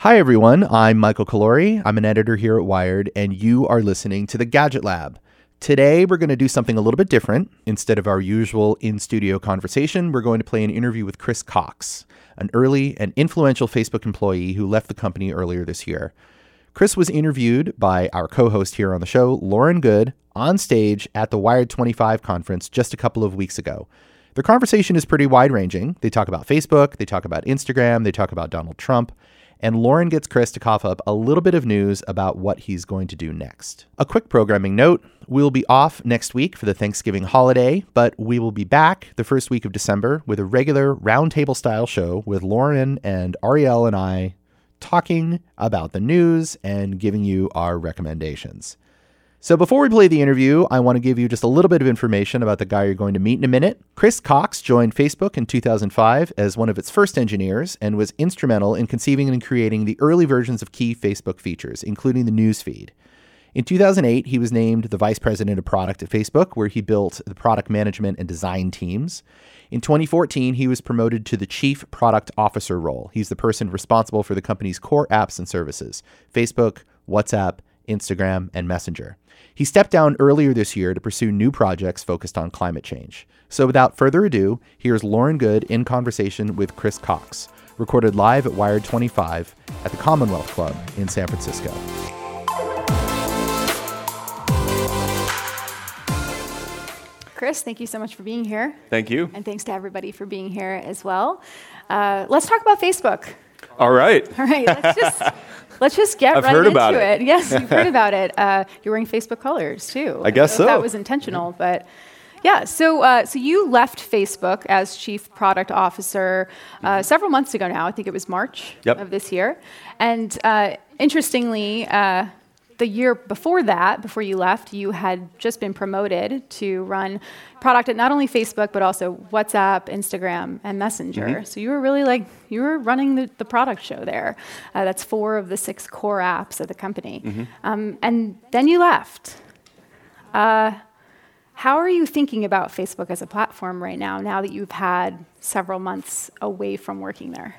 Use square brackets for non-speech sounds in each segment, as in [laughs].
Hi, everyone. I'm Michael Calore. I'm an editor here at Wired, and you are listening to the Gadget Lab. Today, we're going to do something a little bit different. Instead of our usual in studio conversation, we're going to play an interview with Chris Cox, an early and influential Facebook employee who left the company earlier this year. Chris was interviewed by our co host here on the show, Lauren Goode, on stage at the Wired 25 conference just a couple of weeks ago. Their conversation is pretty wide ranging. They talk about Facebook, they talk about Instagram, they talk about Donald Trump and Lauren gets Chris to cough up a little bit of news about what he's going to do next. A quick programming note we'll be off next week for the Thanksgiving holiday, but we will be back the first week of December with a regular roundtable style show with Lauren and Arielle and I talking about the news and giving you our recommendations. So, before we play the interview, I want to give you just a little bit of information about the guy you're going to meet in a minute. Chris Cox joined Facebook in 2005 as one of its first engineers and was instrumental in conceiving and creating the early versions of key Facebook features, including the news feed. In 2008, he was named the vice president of product at Facebook, where he built the product management and design teams. In 2014, he was promoted to the chief product officer role. He's the person responsible for the company's core apps and services Facebook, WhatsApp, Instagram, and Messenger. He stepped down earlier this year to pursue new projects focused on climate change. So without further ado, here's Lauren Goode in conversation with Chris Cox, recorded live at Wired 25 at the Commonwealth Club in San Francisco. Chris, thank you so much for being here. Thank you. And thanks to everybody for being here as well. Uh, let's talk about Facebook. All right. All right, let's just [laughs] let's just get I've right heard into about it. it. Yes, you've heard [laughs] about it. Uh, you're wearing Facebook colors too. I guess if so. That was intentional, but yeah. So uh, so you left Facebook as chief product officer uh, several months ago now. I think it was March Yep. of this year. And uh, interestingly. The year before that, before you left, you had just been promoted to run product at not only Facebook, but also WhatsApp, Instagram, and Messenger. Mm-hmm. So you were really like, you were running the, the product show there. Uh, that's four of the six core apps of the company. Mm-hmm. Um, and then you left. Uh, how are you thinking about Facebook as a platform right now, now that you've had several months away from working there?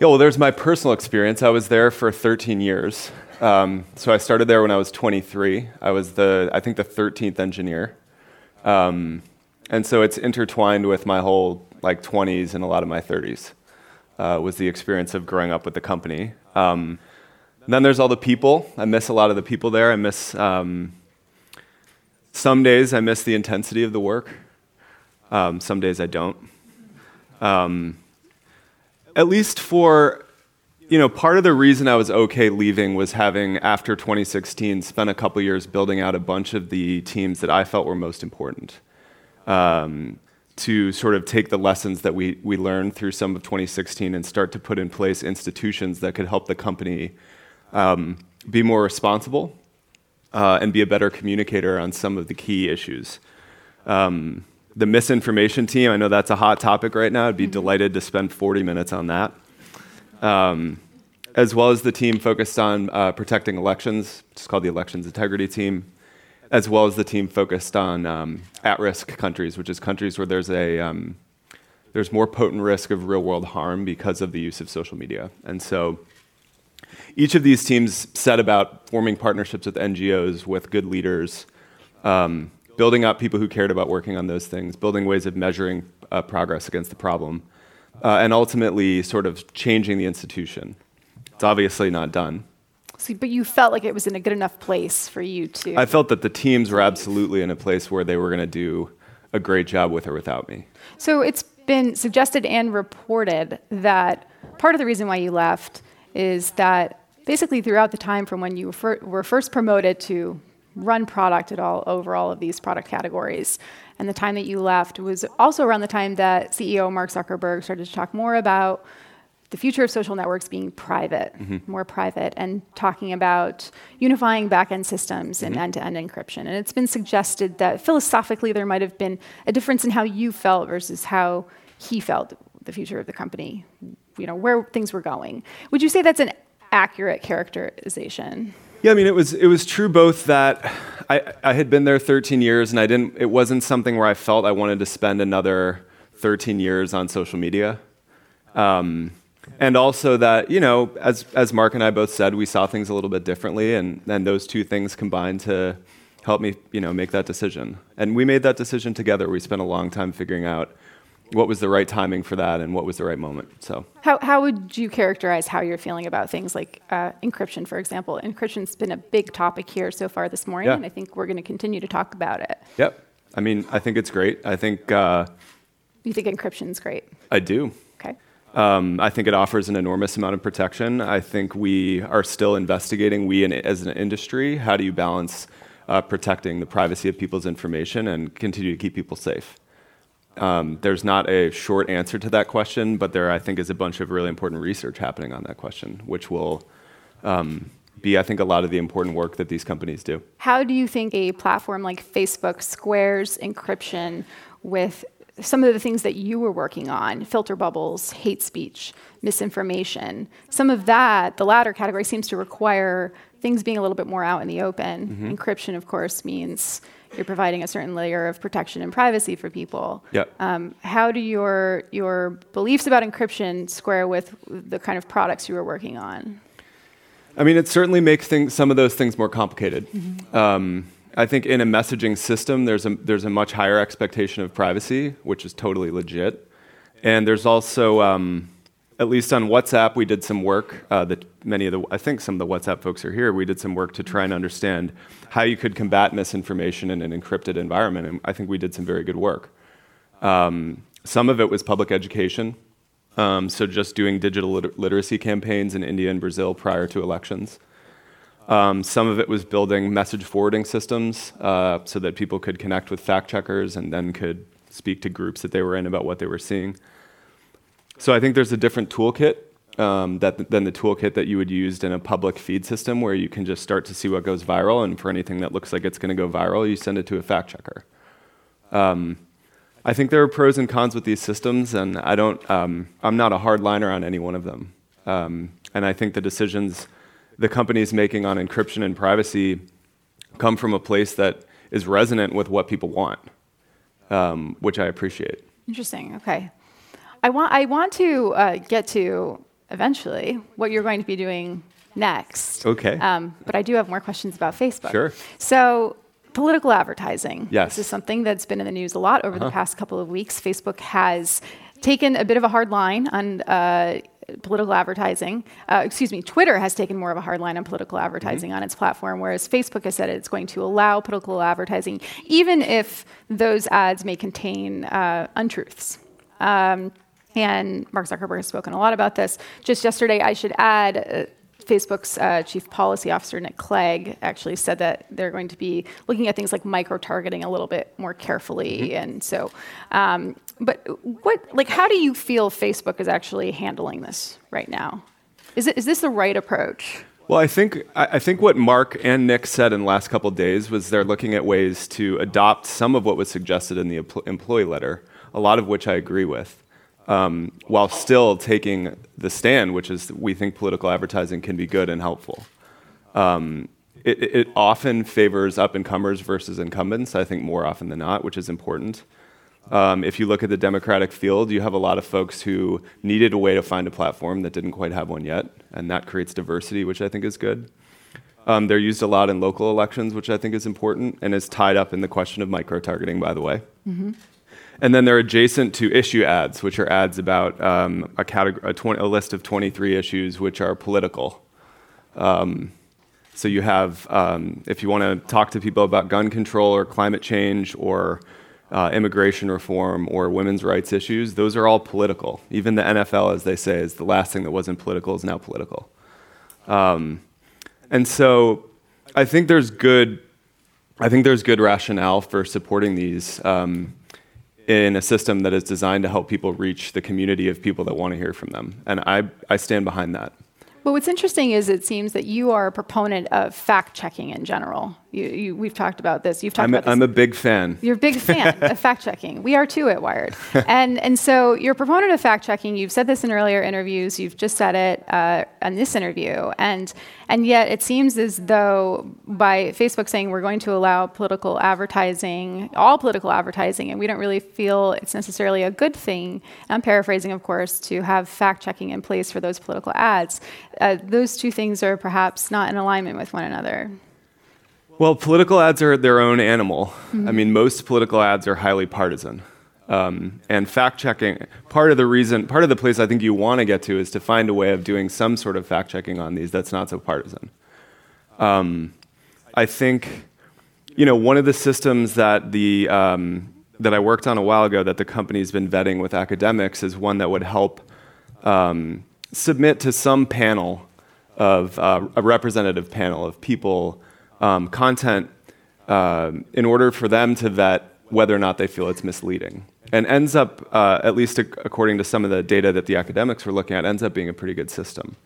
Yeah, well, there's my personal experience. I was there for 13 years. Um, so I started there when I was 23. I was the, I think, the 13th engineer. Um, and so it's intertwined with my whole like 20s and a lot of my 30s. Uh, was the experience of growing up with the company. Um, then there's all the people. I miss a lot of the people there. I miss um, some days I miss the intensity of the work. Um, some days I don't. Um, at least for you know part of the reason i was okay leaving was having after 2016 spent a couple years building out a bunch of the teams that i felt were most important um, to sort of take the lessons that we, we learned through some of 2016 and start to put in place institutions that could help the company um, be more responsible uh, and be a better communicator on some of the key issues um, the misinformation team, I know that's a hot topic right now. I'd be delighted to spend 40 minutes on that. Um, as well as the team focused on uh, protecting elections, which is called the Elections Integrity Team, as well as the team focused on um, at-risk countries, which is countries where there's a um, there's more potent risk of real-world harm because of the use of social media. And so each of these teams set about forming partnerships with NGOs, with good leaders, um, building up people who cared about working on those things, building ways of measuring uh, progress against the problem, uh, and ultimately sort of changing the institution. It's obviously not done. See, but you felt like it was in a good enough place for you to. I felt that the teams were absolutely in a place where they were going to do a great job with or without me. So it's been suggested and reported that part of the reason why you left is that basically throughout the time from when you were, were first promoted to run product at all over all of these product categories and the time that you left was also around the time that CEO Mark Zuckerberg started to talk more about the future of social networks being private, mm-hmm. more private, and talking about unifying backend systems and mm-hmm. end-to-end encryption. And it's been suggested that philosophically there might have been a difference in how you felt versus how he felt the future of the company, you know, where things were going. Would you say that's an accurate characterization? Yeah, I mean, it was it was true both that I, I had been there 13 years, and I didn't. It wasn't something where I felt I wanted to spend another 13 years on social media. Um, and also that you know, as as Mark and I both said, we saw things a little bit differently, and then those two things combined to help me, you know, make that decision. And we made that decision together. We spent a long time figuring out what was the right timing for that and what was the right moment. So, how, how would you characterize how you're feeling about things like uh, encryption, for example? Encryption's been a big topic here so far this morning, Yeah. and I think we're going to continue to talk about it. yep. I mean, I think it's great. I think uh, You think encryption's great? I do. Okay. Um, I think it offers an enormous amount of protection. I think we are still investigating, we in, as an industry, how do you balance uh, protecting the privacy of people's information and continue to keep people safe? Um, there's not a short answer to that question, but there, I think, is a bunch of really important research happening on that question, which will um, be, I think, a lot of the important work that these companies do. How do you think a platform like Facebook squares encryption with some of the things that you were working on filter bubbles, hate speech, misinformation? Some of that, the latter category, seems to require things being a little bit more out in the open. Encryption, of course, means you're providing a certain layer of protection and privacy for people. Yep. Um, how do your your beliefs about encryption square with the kind of products you were working on? I mean, it certainly makes things, some of those things more complicated. Um, I think in a messaging system, there's a, there's a much higher expectation of privacy, which is totally legit. And there's also, um, at least on WhatsApp, we did some work uh, that many of the, I think some of the WhatsApp folks are here. We did some work to try and understand how you could combat misinformation in an encrypted environment. And I think we did some very good work. Um, some of it was public education. Um, so just doing digital liter- literacy campaigns in India and Brazil prior to elections. Um, some of it was building message forwarding systems uh, so that people could connect with fact checkers and then could speak to groups that they were in about what they were seeing. So I think there's a different toolkit um, that, than the toolkit that you would use in a public feed system where you can just start to see what goes viral, and for anything that looks like it's going to go viral, you send it to a fact checker. Um, I think there are pros and cons with these systems, and I don't. Um, I'm not a hardliner on any one of them. Um, and I think the decisions the company's making on encryption and privacy come from a place that is resonant with what people want, um, which I appreciate. Interesting. Okay. I want I want to uh, get to eventually what you're going to be doing next. Okay. Um, but I do have more questions about Facebook. Sure. So political advertising. Yes. Uh-huh. This is something that's been in the news a lot over the past couple of weeks. Facebook has taken a bit of a hard line on. Uh, Political advertising, uh, excuse me, Twitter has taken more of a hard line on political advertising Mm-hmm. on its platform, whereas Facebook has said it's going to allow political advertising, even if those ads may contain uh, untruths. Um, and Mark Zuckerberg has spoken a lot about this. Just yesterday, I should add, uh, Facebook's uh, chief policy officer, Nick Clegg, actually said that they're going to be looking at things like micro targeting a little bit more carefully. And so, um, but what, like, how do you feel Facebook is actually handling this right now? Is, it, is this the right approach? Well, I think I I think what Mark and Nick said in the last couple of days was they're looking at ways to adopt some of what was suggested in the employee letter, a lot of which I agree with, um, while still taking the stand, which is we think political advertising can be good and helpful. Um, it, it often favors up and comers versus incumbents, I think more often than not, which is important. Um, if you look at the Democratic field, you have a lot of folks who needed a way to find a platform that didn't quite have one yet, and that creates diversity, which I think is good. Um, they're used a lot in local elections, which I think is important and is tied up in the question of micro targeting, by the way. And then they're adjacent to issue ads, which are ads about um, a, category, a, 20, a list of 23 issues which are political. Um, so you have, um, if you want to talk to people about gun control or climate change or uh, immigration reform or women's rights issues, those are all political. Even the NFL, as they say, is the last thing that wasn't political is now political. Um, and so I think there's good, I think there's good rationale for supporting these um, in a system that is designed to help people reach the community of people that want to hear from them. And I, I stand behind that. But what's interesting is it seems that you are a proponent of fact checking in general. You, you, we've talked about this. You've talked I'm a, about this. I'm a big fan. You're a big fan [laughs] of fact checking. We are too at Wired. [laughs] and, and so you're a proponent of fact checking. You've said this in earlier interviews. You've just said it uh, in this interview. And, and yet it seems as though by Facebook saying we're going to allow political advertising, all political advertising, and we don't really feel it's necessarily a good thing, I'm paraphrasing, of course, to have fact checking in place for those political ads, uh, those two things are perhaps not in alignment with one another. Well, political ads are their own animal. Mm-hmm. I mean, most political ads are highly partisan. Um, and fact checking, part of the reason, part of the place I think you want to get to is to find a way of doing some sort of fact checking on these that's not so partisan. Um, I think, you know, one of the systems that the um, that I worked on a while ago that the company's been vetting with academics is one that would help um, submit to some panel of uh, a representative panel of people um, content uh, in order for them to vet whether or not they feel it's misleading. And ends up, uh, at least according to some of the data that the academics were looking at, ends up being a pretty good system.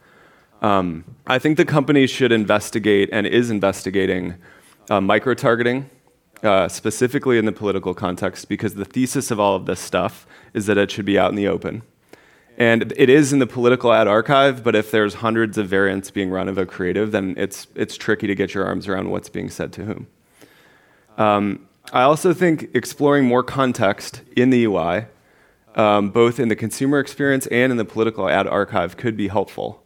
Um, I think the company should investigate and is investigating uh, micro targeting, uh, specifically in the political context, because the thesis of all of this stuff is that it should be out in the open. And it is in the political ad archive, but if there's hundreds of variants being run of a creative, then it's, it's tricky to get your arms around what's being said to whom. Um, I also think exploring more context in the UI, um, both in the consumer experience and in the political ad archive, could be helpful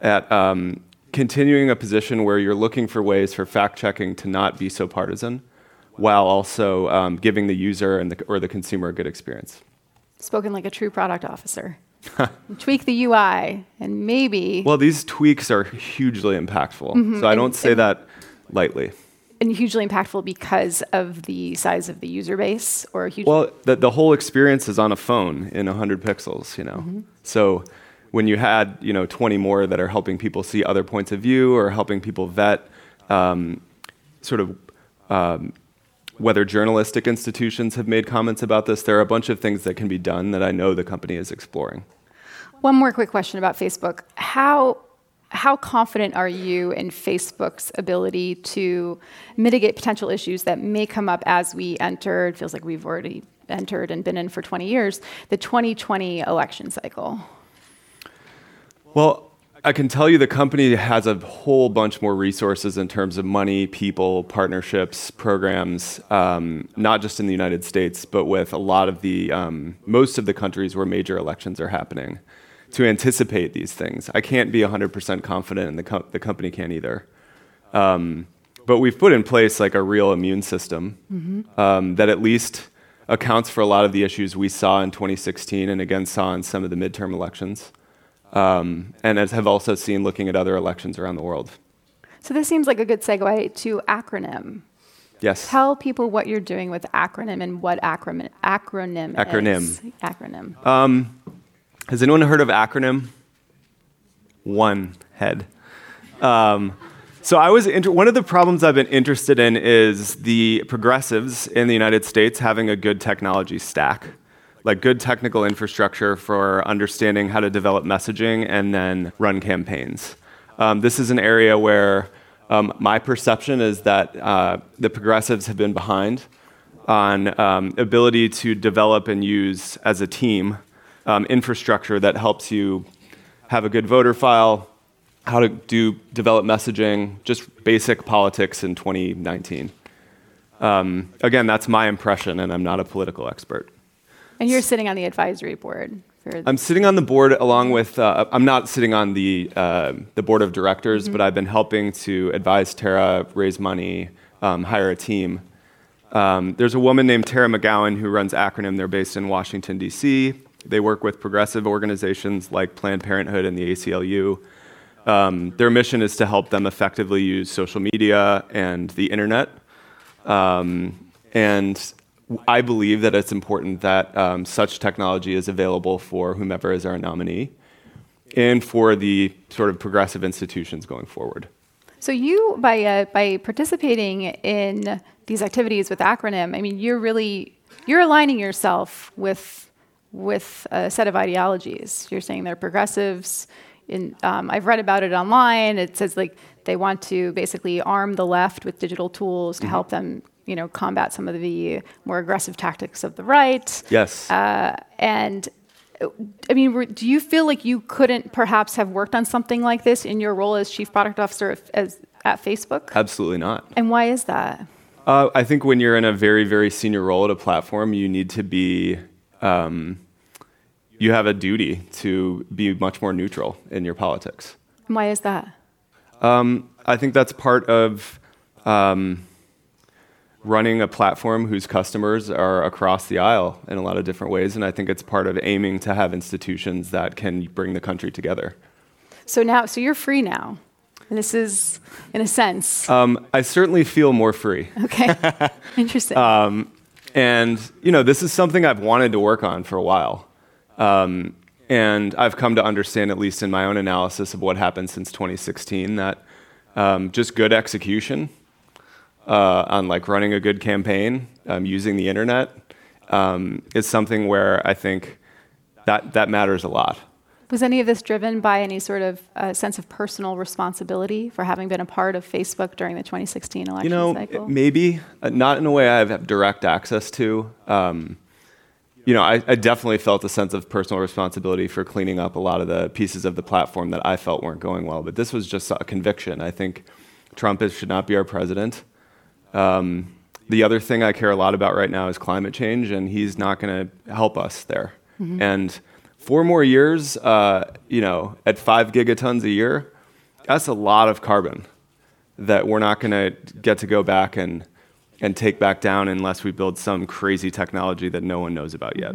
at um, continuing a position where you're looking for ways for fact checking to not be so partisan, while also um, giving the user and the, or the consumer a good experience. Spoken like a true product officer. [laughs] tweak the UI and maybe. Well, these tweaks are hugely impactful. Mm-hmm. So I don't and, say and, that lightly. And hugely impactful because of the size of the user base, or a huge. Well, the, the whole experience is on a phone in 100 pixels. You know, mm-hmm. so when you had you know 20 more that are helping people see other points of view or helping people vet um, sort of um, whether journalistic institutions have made comments about this. There are a bunch of things that can be done that I know the company is exploring. One more quick question about Facebook. How how confident are you in Facebook's ability to mitigate potential issues that may come up as we enter, it feels like we've already entered and been in for 20 years, the 2020 election cycle? Well, I can tell you the company has a whole bunch more resources in terms of money, people, partnerships, programs, um, not just in the United States, but with a lot of the, um, most of the countries where major elections are happening to anticipate these things. I can't be 100% confident, and the, co- the company can't either. Um, but we've put in place like a real immune system mm-hmm. um, that at least accounts for a lot of the issues we saw in 2016 and again saw in some of the midterm elections um, and as have also seen looking at other elections around the world. So this seems like a good segue to acronym. Yes. Tell people what you're doing with acronym and what acronym acronym acronym is. acronym. Um, has anyone heard of acronym? One head. Um, so I was inter- one of the problems I've been interested in is the progressives in the United States having a good technology stack like good technical infrastructure for understanding how to develop messaging and then run campaigns. Um, this is an area where um, my perception is that uh, the progressives have been behind on um, ability to develop and use as a team um, infrastructure that helps you have a good voter file, how to do develop messaging, just basic politics in 2019. Um, again, that's my impression, and I'm not a political expert. And you're sitting on the advisory board. I'm sitting on the board along with. Uh, I'm not sitting on the uh, the board of directors, mm-hmm. but I've been helping to advise Tara, raise money, um, hire a team. Um, there's a woman named Tara McGowan who runs Acronym. They're based in Washington D.C. They work with progressive organizations like Planned Parenthood and the ACLU. Um, their mission is to help them effectively use social media and the internet. Um, and I believe that it's important that um, such technology is available for whomever is our nominee and for the sort of progressive institutions going forward. So you, by uh, by participating in these activities with acronym, I mean, you're really you're aligning yourself with with a set of ideologies. You're saying they're progressives. In, um, I've read about it online. It says like they want to basically arm the left with digital tools to help them, you know, combat some of the more aggressive tactics of the right. Yes. And uh, I mean, do you feel like you couldn't perhaps have worked on something like this in your role as chief product officer of- as, at Facebook? Absolutely not. And why is that? Uh, I think when you're in a very, very senior role at a platform, you need to be, um, you have a duty to be much more neutral in your politics. And why is that? I think that's part of um, running a platform whose customers are across the aisle in a lot of different ways. And I think it's part of aiming to have institutions that can bring the country together. So now, so you're free now. And this is, in a sense, Um, I certainly feel more free. okay, [laughs] interesting. And, you know, this is something I've wanted to work on for a while. Um, and I've come to understand, at least in my own analysis of what happened since 2016, that um, just good execution uh, on like running a good campaign, um, using the internet, um, is something where I think that, that matters a lot. Was any of this driven by any sort of uh, sense of personal responsibility for having been a part of Facebook during the 2016 election You know, cycle? maybe uh, not in a way I have direct access to. Um, you know, I, I definitely felt a sense of personal responsibility for cleaning up a lot of the pieces of the platform that I felt weren't going well. But this was just a conviction. I think Trump is, should not be our president. Um, the other thing I care a lot about right now is climate change, and he's not going to help us there. And four more years, uh, you know, at five gigatons a year, that's a lot of carbon that we're not going to get to go back and, and take back down unless we build some crazy technology that no one knows about yet.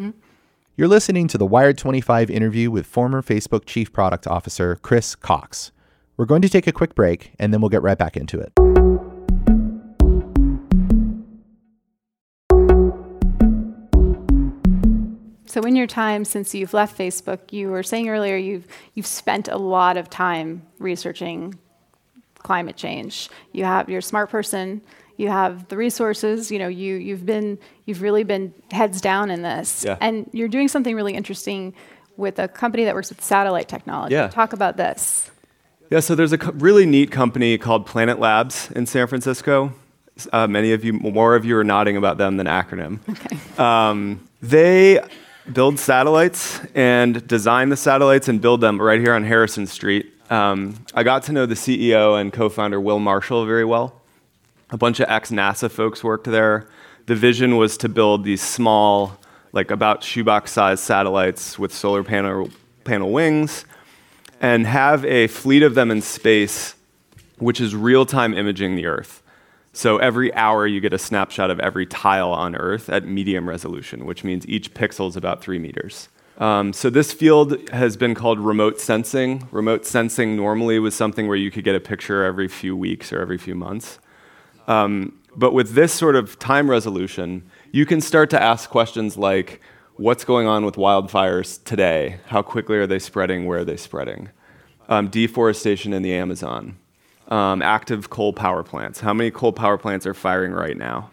You're listening to the Wired 25 interview with former Facebook Chief Product Officer Chris Cox. We're going to take a quick break and then we'll get right back into it. So, in your time since you've left Facebook, you were saying earlier you've you've spent a lot of time researching climate change. You have you're a smart person. You have the resources. You know you you've been you've really been heads down in this, Yeah. and you're doing something really interesting with a company that works with satellite technology. Yeah. Talk about this. Yeah, so there's a co- really neat company called Planet Labs in San Francisco. Uh, many of you, more of you are nodding about them than acronym. Um, they build satellites and design the satellites and build them right here on Harrison Street. Um, I got to know the CEO and co-founder Will Marshall very well. A bunch of ex-NASA folks worked there. The vision was to build these small, like about shoebox-sized satellites with solar panel panel wings and have a fleet of them in space, which is real time imaging the Earth. So every hour you get a snapshot of every tile on Earth at medium resolution, which means each pixel is about three meters. Um, so this field has been called remote sensing. Remote sensing normally was something where you could get a picture every few weeks or every few months. Um, but with this sort of time resolution, you can start to ask questions like what's going on with wildfires today? How quickly are they spreading? Where are they spreading? Um, deforestation in the Amazon. Um, active coal power plants. How many coal power plants are firing right now?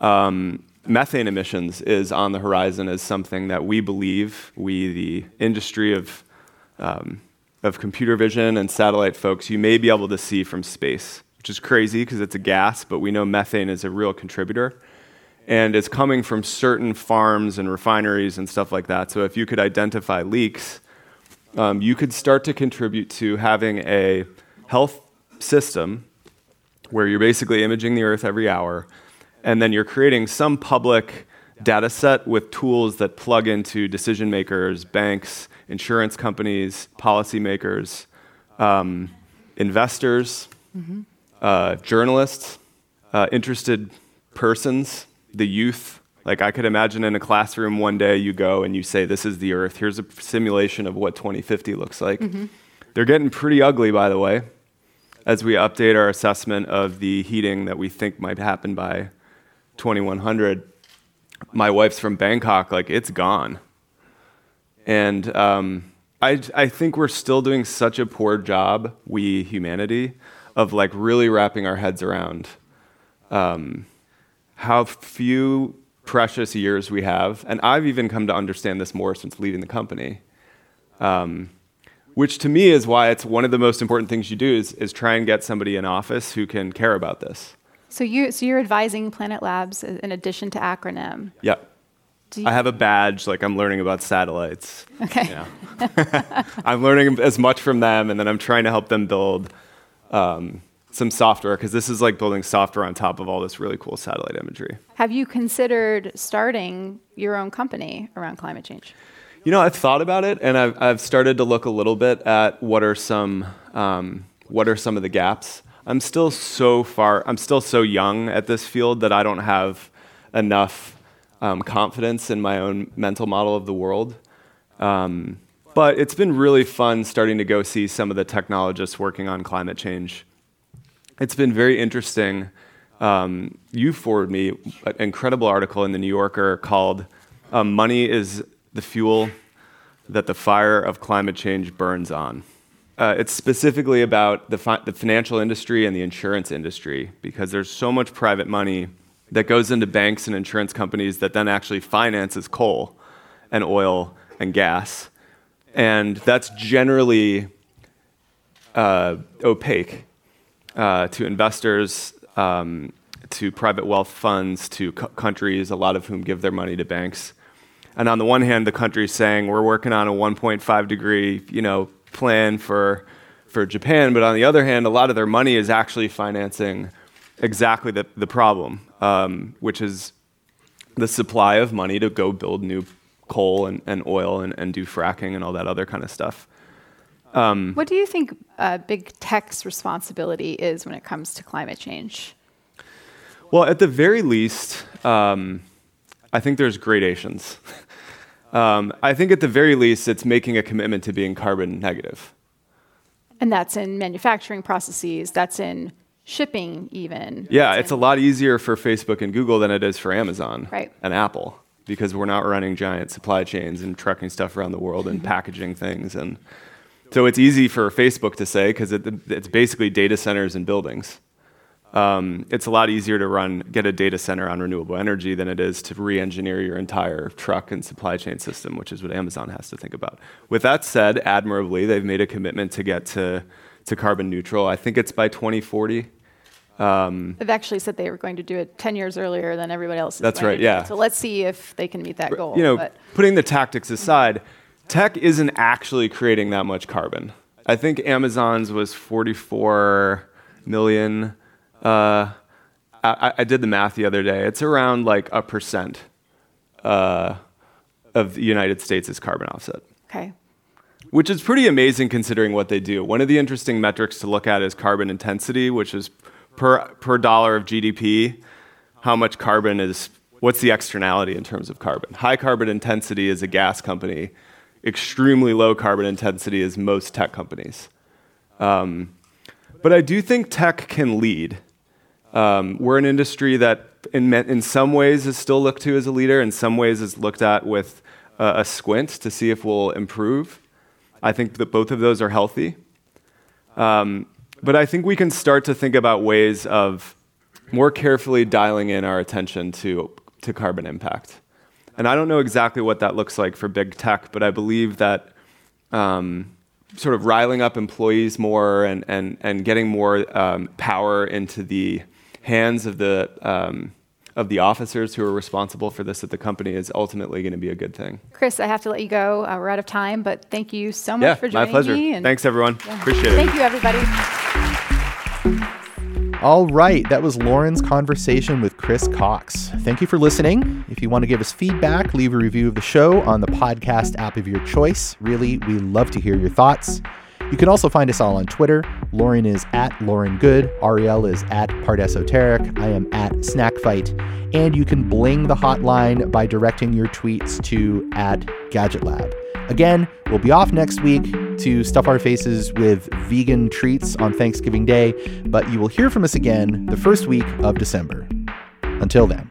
Um, methane emissions is on the horizon as something that we believe, we, the industry of, um, of computer vision and satellite folks, you may be able to see from space, which is crazy because it's a gas, but we know methane is a real contributor. And it's coming from certain farms and refineries and stuff like that. So if you could identify leaks, um, you could start to contribute to having a health system where you're basically imaging the earth every hour and then you're creating some public data set with tools that plug into decision makers banks insurance companies policymakers um, investors uh, journalists uh, interested persons the youth. Like i could imagine in a classroom one day you go and you say this is the earth. Here's a simulation of what 2050 looks like. They're getting pretty ugly by the way as we update our assessment of the heating that we think might happen by 2100 my wife's from bangkok like it's gone. And um, I, I think we're still doing such a poor job we humanity of like really wrapping our heads around um, how few precious years we have. And i've even come to understand this more since leaving the company. Um, which to me is why it's one of the most important things you do is, is try and get somebody in office who can care about this. So you so you're advising Planet Labs in addition to acronym. Yep. Do I have a badge, like I'm learning about satellites. Okay. Yeah. [laughs] I'm learning as much from them, and then I'm trying to help them build um, some software because this is like building software on top of all this really cool satellite imagery. Have you considered starting your own company around climate change? You know, I've thought about it, and I've, I've started to look a little bit at what are some um, what are some of the gaps. I'm still so far. I'm still so young at this field that I don't have enough um, confidence in my own mental model of the world. Um, but it's been really fun starting to go see some of the technologists working on climate change. It's been very interesting. Um, you forwarded me an incredible article in the New Yorker called um, "Money is the Fuel That the Fire of Climate Change Burns On." Uh, it's specifically about the, fi- the financial industry and the insurance industry because there's so much private money that goes into banks and insurance companies that then actually finances coal and oil and gas. And that's generally uh, opaque uh, to investors, um, to private wealth funds, to co- countries, a lot of whom give their money to banks. And on the one hand, the country's saying we're working on a 1.5 degree, you know, plan for for Japan, but on the other hand, a lot of their money is actually financing exactly the, the problem, um, which is the supply of money to go build new coal and, and oil and, and do fracking and all that other kind of stuff. Um, what do you think uh, big tech's responsibility is when it comes to climate change? Well, at the very least, um, I think there's gradations. [laughs] um, I think at the very least, it's making a commitment to being carbon negative. And that's in manufacturing processes, that's in shipping, even. Yeah, it's a lot easier for Facebook and Google than it is for Amazon right. and Apple because we're not running giant supply chains and trucking stuff around the world and mm-hmm. packaging things. And so it's easy for Facebook to say because it, it's basically data centers and buildings. Um, it's a lot easier to run, get a data center on renewable energy than it is to re-engineer your entire truck and supply chain system, which is what Amazon has to think about. With that said, admirably, they've made a commitment to get to, to carbon neutral. I think it's by 2040. Um, They've actually said they were going to do it 10 years earlier than everybody else. That's right, yeah. So let's see if they can meet that goal. You know, but. putting the tactics aside, tech isn't actually creating that much carbon. I think Amazon's was 44 million. Uh, I, I, did the math the other day. It's around like a percent uh, of the United States' carbon offset. Okay. Which is pretty amazing considering what they do. One of the interesting metrics to look at is carbon intensity, which is per, per dollar of GDP, how much carbon is, what's the externality in terms of carbon? High carbon intensity is a gas company, extremely low carbon intensity is most tech companies. Um, but I do think tech can lead. Um, we're an industry that, in, in some ways, is still looked to as a leader, in some ways, is looked at with uh, a squint to see if we'll improve. I think that both of those are healthy. Um, but I think we can start to think about ways of more carefully dialing in our attention to, to carbon impact. And I don't know exactly what that looks like for big tech, but I believe that um, sort of riling up employees more and, and, and getting more um, power into the hands of the um, of the officers who are responsible for this at the company is ultimately going to be a good thing. Chris, I have to let you go. Uh, we're out of time, but thank you so much yeah, for joining me. my pleasure. me. Thanks, everyone. Yeah. Appreciate it. Thank you, everybody. All right, that was Lauren's conversation with Chris Cox. Thank you for listening. If you want to give us feedback, leave a review of the show on the podcast app of your choice. Really, we love to hear your thoughts. You can also find us all on Twitter. Lauren is at Lauren Goode. Arielle is at Part Esoteric. I am at Snack Fight. And you can bling the hotline by directing your tweets to at Gadget Lab. Again, we'll be off next week to stuff our faces with vegan treats on Thanksgiving Day, but you will hear from us again the first week of December. Until then.